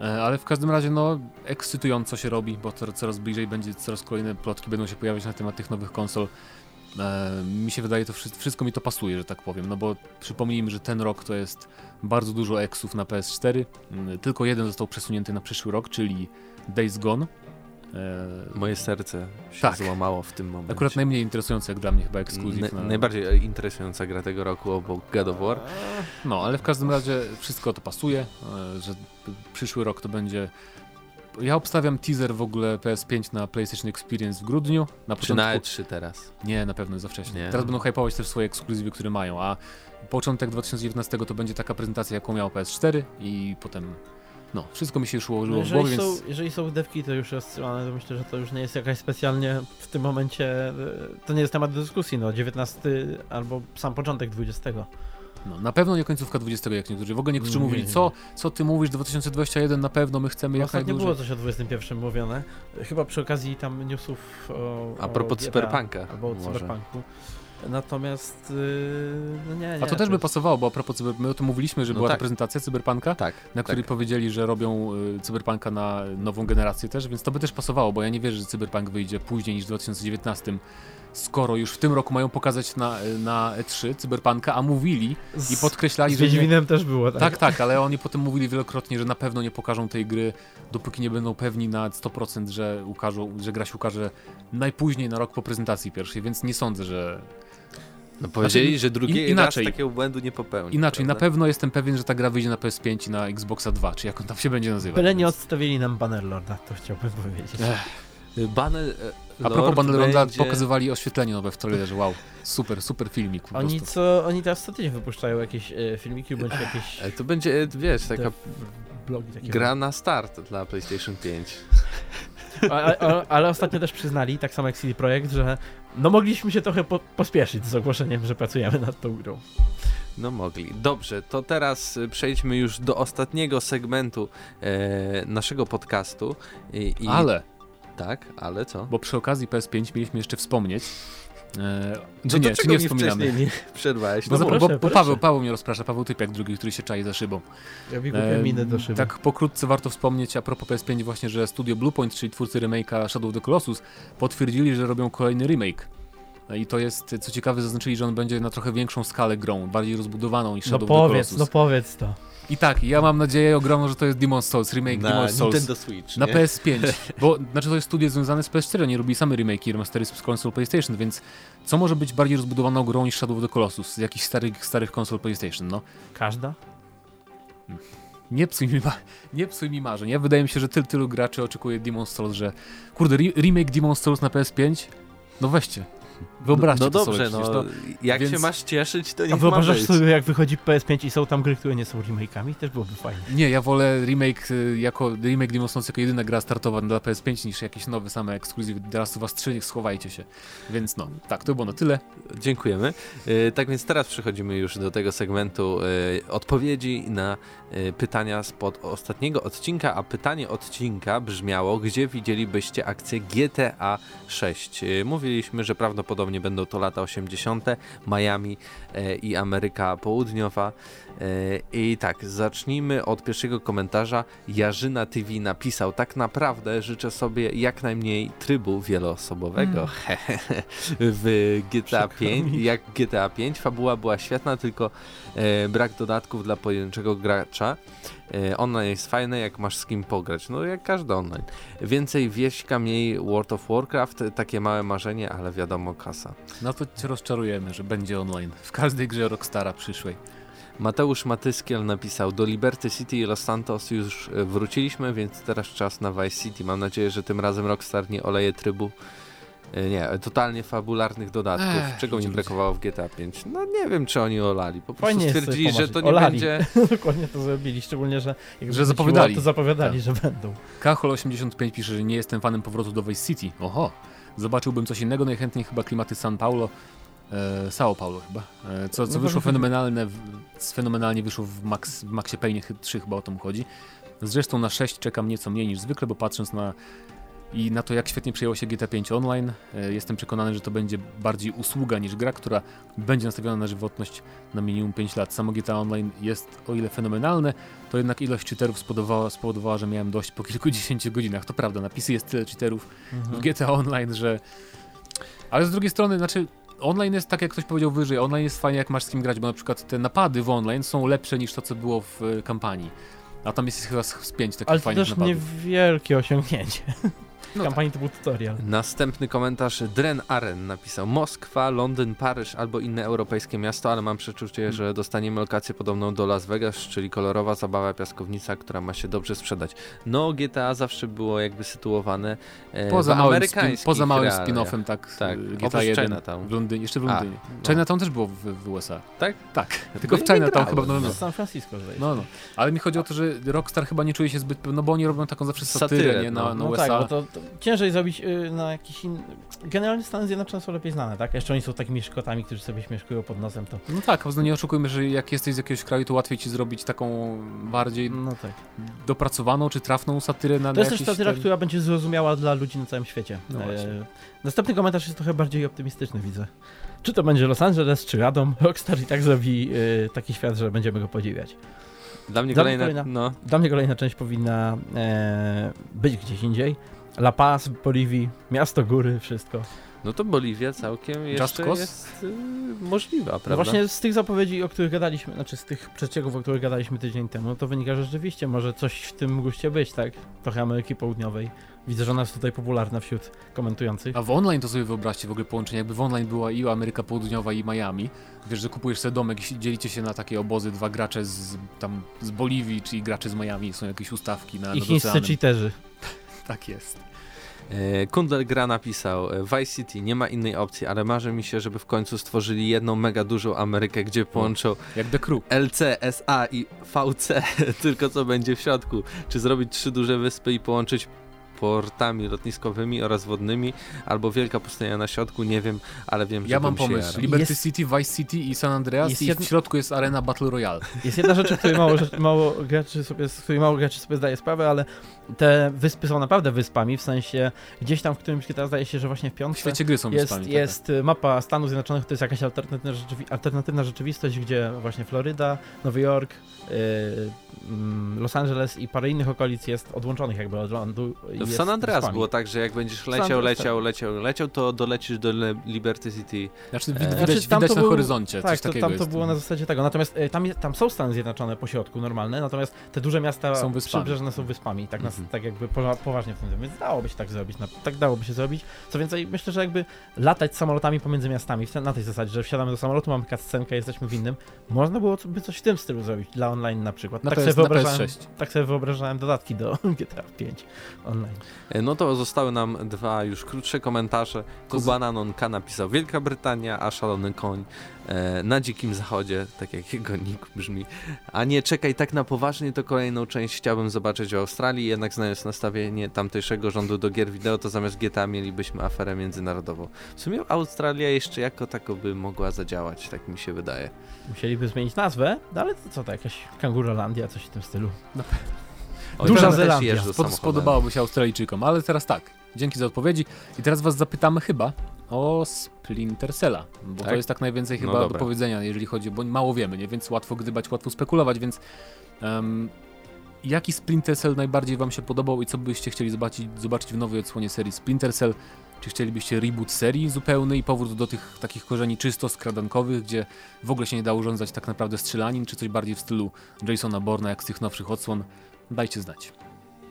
E, Ale w każdym razie, no, ekscytująco się robi, bo coraz bliżej będzie, coraz kolejne plotki będą się pojawiać na temat tych nowych konsol. E, mi się wydaje, to wszy- wszystko mi to pasuje, że tak powiem, no bo przypomnijmy, że ten rok to jest bardzo dużo eksów na PS4. Mm, Tylko jeden został przesunięty na przyszły rok, czyli Days Gone. E, Moje serce się Tak. złamało w tym momencie. Akurat najmniej interesujący jak dla mnie chyba ekskluzyw. Na, na- Najbardziej interesująca gra tego roku obok God of War. No, ale w każdym razie wszystko to pasuje, e, że przyszły rok to będzie ja obstawiam teaser w ogóle PS5 na PlayStation Experience w grudniu. Na Czy początku... na E3 teraz? Nie, na pewno za wcześnie. Nie. Teraz będą hypować też swoje ekskluzywy, które mają, a początek 2019 to będzie taka prezentacja, jaką miał PS4 i potem, no, wszystko mi się już ułożyło No, w jeżeli, głowie, są, więc jeżeli są dewki, to już rozsyłane, to myślę, że to już nie jest jakaś specjalnie w tym momencie, e, to nie jest temat do dyskusji, no 19 albo sam początek 20. no, na pewno nie końcówka 20, jak niektórzy. W ogóle niektórzy Nie, mówili, nie. co, co ty mówisz, 2021 na pewno, my chcemy jak Ostatnio najdłużej. było coś o 21 mówione, chyba przy okazji tam newsów o, A o propos GTA, cyberpunka. Albo o może. cyberpunku. Natomiast, yy, no nie, nie. A to też by pasowało, bo a propos my o tym mówiliśmy, że No była tak. ta prezentacja cyberpunka, Tak. na której tak. powiedzieli, że robią y, cyberpunka na nową generację też, więc to by też pasowało, bo ja nie wierzę, że cyberpunk wyjdzie później niż w 2019, skoro już w tym roku mają pokazać na, na E3 cyberpunka, a mówili i Z- podkreślali, Z że nie, Wiedźminem też było, tak? Tak, tak, ale oni potem mówili wielokrotnie, że na pewno nie pokażą tej gry, dopóki nie będą pewni na 100%, że, ukażą, że gra się ukaże najpóźniej na rok po prezentacji pierwszej, więc nie sądzę, że... No powiedzieli, Znaczy, że drugi in- inaczej. raz takiego błędu nie popełni. Inaczej, na prawda? pewno jestem pewien, że ta gra wyjdzie na PS5 i na Xboxa 2, czy jak on tam się będzie nazywać. Byle nie więc- odstawili nam Bannerlorda, to chciałbym powiedzieć. Ech, Banner e, A propos Lord Bannerlorda, będzie- pokazywali oświetlenie nowe w trailerze, wow, super, super filmik po Oni prostu. co, oni teraz co tydzień wypuszczają jakieś e, filmiki, bądź jakieś E, To będzie, wiesz, taka te blogi takie. gra na start dla PlayStation 5. A, a, ale ostatnio też przyznali, tak samo jak CD Projekt, że no mogliśmy się trochę po, pospieszyć z ogłoszeniem, że pracujemy nad tą grą. No mogli. Dobrze, to teraz e, przejdźmy już do ostatniego segmentu e, naszego podcastu. I, i, Ale, Tak, ale co? bo przy okazji PS5 mieliśmy jeszcze wspomnieć, e, No nie, czy nie mi wspominamy? nie przerwałeś? Bo, No za- proszę, bo, bo. Paweł, Paweł mnie rozprasza, Paweł Typiak drugi, który się czai za szybą. Ja mi kupię minę do szyby. Tak pokrótce warto wspomnieć a propos PS5 właśnie, że studio Bluepoint, czyli twórcy remake'a Shadow of the Colossus, potwierdzili, że robią kolejny remake. No I to jest, co ciekawe, zaznaczyli, że on będzie na trochę większą skalę grą, bardziej rozbudowaną niż no Shadow of the powiedz, Colossus. no powiedz to. I tak, ja mam nadzieję ogromną, że to jest Demon's Souls, remake na Demon's Souls. Nintendo Switch, Na nie? PS5, bo znaczy to jest studio związane z PS4, oni robi same remake i remastery z konsol PlayStation, więc co może być bardziej rozbudowaną grą niż Shadow of the Colossus z jakichś starych, starych konsol PlayStation, no? Każda? Nie psuj mi, ma- nie psuj mi marzeń. Ja wydaje mi się, że tyl, tylu graczy oczekuje Demon's Souls, że kurde, re remake Demon's Souls na PS5? No weźcie. Wyobraźcie No to dobrze, sobie no przecież, jak więc- się masz cieszyć, to A niech ma wyobrażasz sobie, jak wychodzi PS5 i są tam gry, które nie są remake'ami? Też byłoby fajnie. Nie, ja wolę remake y, jako remake Demon's Souls jako jedyna gra startowa dla PS5 niż jakieś nowe same ekskluzywy. The Last of Us 3, schowajcie się. Więc no, tak, to było na tyle. Dziękujemy. E, Tak więc teraz przechodzimy już do tego segmentu e, odpowiedzi na e, pytania spod ostatniego odcinka, a pytanie odcinka brzmiało, gdzie widzielibyście akcję GTA 6? E, Mówiliśmy, że prawdopodobnie będą to lata 80., Miami e, i Ameryka Południowa. E, I tak, zacznijmy od pierwszego komentarza. Jarzyna TV napisał, tak naprawdę życzę sobie jak najmniej trybu wieloosobowego w GTA Przykro 5. mi. Jak GTA 5, fabuła była świetna, tylko e, brak dodatków dla pojedynczego gracza. Online jest fajne, jak masz z kim pograć, no jak każdy online. Więcej wieśka, mniej World of Warcraft, takie małe marzenie, ale wiadomo kasa. No to cię rozczarujemy, że będzie online. W każdej grze Rockstara przyszłej. Mateusz Matyskiel napisał, do Liberty City i Los Santos już e, wróciliśmy, więc teraz czas na Vice City. Mam nadzieję, że tym razem Rockstar nie oleje trybu e, nie, totalnie fabularnych dodatków. Ech, Czego mi brakowało w GTA 5? No nie wiem, czy oni olali. Po prostu Fajnie stwierdzili, że to nie Olali. będzie... Dokładnie to zrobili, szczególnie, że jak Że zapowiadali. To zapowiadali, że będą. Kachol85 pisze, że nie jestem fanem powrotu do Vice City. Oho, zobaczyłbym coś innego, najchętniej chyba klimaty San Paulo. E, São Paulo chyba. E, co co No wyszło fenomenalne, w, fenomenalnie wyszło w, Max, w Maxie Payne 3 chyba o tym chodzi. Zresztą na 6 czekam nieco mniej niż zwykle, bo patrząc na i na to, jak świetnie przyjęło się GTA 5 online, e, jestem przekonany, że to będzie bardziej usługa niż gra, która będzie nastawiona na żywotność na minimum 5 lat. Samo GTA Online jest o ile fenomenalne, to jednak ilość cheaterów spowodowała, spowodowała że miałem dość po kilkudziesięciu godzinach. To prawda, napisy jest tyle cheaterów w GTA Online, że... Ale z drugiej strony, znaczy, online jest tak, jak ktoś powiedział wyżej, online jest fajnie, jak masz z kim grać, bo na przykład te napady w online są lepsze niż to, co było w e, kampanii. A tam jest chyba z, pięć takich Ale to fajnych też napadów. niewielkie osiągnięcie. w kampanii to był tutorial. Następny komentarz Dren Aren napisał Moskwa, Londyn, Paryż albo inne europejskie miasto, ale mam przeczucie, że dostaniemy lokację podobną do Las Vegas, czyli kolorowa zabawa piaskownica, która ma się dobrze sprzedać. No GTA zawsze było jakby sytuowane e, Poza w małym, spin, poza małym spin-offem, tak, Tak, oprócz GTA 1 Chinatown. w Londynie, jeszcze w A, Londynie. no. Chinatown też było w, w USA. Tak? Tak, Ja tylko w Chinatown chyba w no. Nowym Z San Francisco. No, no. Ale mi chodzi o to, że Rockstar chyba nie czuje się zbyt, no bo oni robią taką zawsze satyrę, Satyrę, nie, na, no. na No USA. tak, bo to, to ciężej zrobić y, na jakiś inny... Generalnie Stany Zjednoczone są lepiej znane, tak? Jeszcze oni są takimi szkotami, którzy sobie śmieszkują pod nosem, to... No tak, no nie oszukujmy, że jak jesteś z jakiegoś kraju, to łatwiej ci zrobić taką bardziej No tak. dopracowaną czy trafną satyrę na, To jest też satyra, ten- która będzie zrozumiała dla ludzi na całym świecie. No właśnie. następny komentarz jest trochę bardziej optymistyczny, widzę. Czy to będzie Los Angeles, czy Radom, Rockstar i tak zrobi y, taki świat, że będziemy go podziwiać. Dla mnie Dla mnie kolejna, kolejna- no, Dla mnie kolejna część powinna e, być gdzieś indziej. La Paz, Boliwii, miasto góry, wszystko. no to Boliwia całkiem jeszcze jest y, możliwa, prawda? No właśnie z tych zapowiedzi, o których gadaliśmy, znaczy z tych przecieków, o których gadaliśmy tydzień temu, to wynika, że rzeczywiście może coś w tym guście być, tak? Trochę Ameryki Południowej. Widzę, że ona jest tutaj popularna wśród komentujących. A w online to sobie wyobraźcie w ogóle połączenie, jakby w online była i Ameryka Południowa i Miami. Wiesz, że kupujesz sobie domek i dzielicie się na takie obozy, dwa gracze z, tam, z Boliwii, czy gracze z Miami, są jakieś ustawki na I chińscy cheaterzy. Tak jest. E, Kundel Gra napisał e, Vice City, nie ma innej opcji, ale marzy mi się, żeby w końcu stworzyli jedną mega dużą Amerykę, gdzie połączą Jak The Crew. LC, SA i VC, tylko co będzie w środku. Czy zrobić trzy duże wyspy i połączyć portami lotniskowymi oraz wodnymi, albo wielka pustynia na środku, nie wiem, ale wiem, że Ja mam pomysł. Liberty Jest- City, Vice City i San Andreas Jest i jedno- w środku jest arena Battle Royale. Jest jedna rzecz, o której mało, rzecz- mało graczy sobie, z której mało graczy sobie zdaje sprawę, ale te wyspy są naprawdę wyspami, w sensie gdzieś tam w którymś teraz zdaje się, że właśnie w W piątce świecie gry są jest, wyspami. tak, jest y, mapa Stanów Zjednoczonych, to jest jakaś alternatywna, rzeczywi- alternatywna rzeczywistość, gdzie właśnie Floryda, Nowy Jork, y, mm, Los Angeles i parę innych okolic jest odłączonych jakby od lądu. i W San Andreas było tak, że jak będziesz San leciał, Andreas leciał, leciał, leciał, to dolecisz do Liberty City. tak. Znaczy, E, widać, Znaczy, tam widać na był- horyzoncie Tak, coś to, takiego tam to jest. było na zasadzie tego. Natomiast y, tam, tam są Stany Zjednoczone po środku, normalne, natomiast te duże miasta Są wyspami. przybrzeżne są wyspami. Tak, nas, Mhm. tak jakby powa- poważnie w tym Więc dałoby się tak zrobić. Na, tak dałoby się zrobić. Co więcej, myślę, że jakby latać samolotami pomiędzy miastami, w ten, na tej zasadzie, że wsiadamy do samolotu, mamy cutscenkę, jesteśmy w innym, można było by coś w tym stylu zrobić, dla online na przykład. Na tak, PS sobie na wyobrażałem, PS6. tak sobie wyobrażałem dodatki do GTA 5 online. E, No to zostały nam dwa już krótsze komentarze. Kubana Nonka napisał Wielka Brytania, a Szalony Koń e, na Dzikim Zachodzie, tak jak jego nick brzmi. A nie, czekaj, tak na poważnie to kolejną część chciałbym zobaczyć w Australii, jednak znając nastawienie tamtejszego rządu do gier wideo, to zamiast GTA mielibyśmy aferę międzynarodową. W sumie Australia jeszcze jako tako by mogła zadziałać, tak mi się wydaje. Musieliby zmienić nazwę, no ale to co to, jakaś kangurolandia, coś w tym stylu. O, Duża Zelandia. jeżdżą Spod, samochodem. spodobałoby się Australijczykom, ale teraz tak. Dzięki za odpowiedzi. I teraz was zapytamy chyba o Splinter Cella, bo Tak? to jest tak najwięcej No chyba do dobra. powiedzenia, jeżeli chodzi, bo mało wiemy, nie? więc łatwo gdybać, łatwo spekulować, więc em, jaki Splinter Cell najbardziej wam się podobał i co byście chcieli zobaczyć, zobaczyć w nowej odsłonie serii Splinter Cell? Czy chcielibyście reboot serii zupełny i powrót do tych takich korzeni czysto skradankowych, gdzie w ogóle się nie da urządzać tak naprawdę strzelanin, czy coś bardziej w stylu Jasona Borna jak z tych nowszych odsłon? Dajcie znać.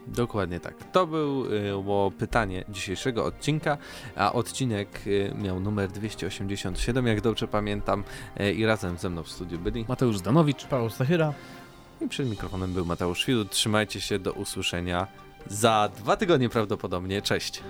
Dokładnie tak. To był, y, było pytanie dzisiejszego odcinka, a odcinek y, miał numer 287, jak dobrze pamiętam, y, i razem ze mną w studiu byli. Mateusz Zdanowicz. Paweł Stachyra. I przed mikrofonem był Mateusz Widut. Trzymajcie się, do usłyszenia za dwa tygodnie prawdopodobnie. Cześć!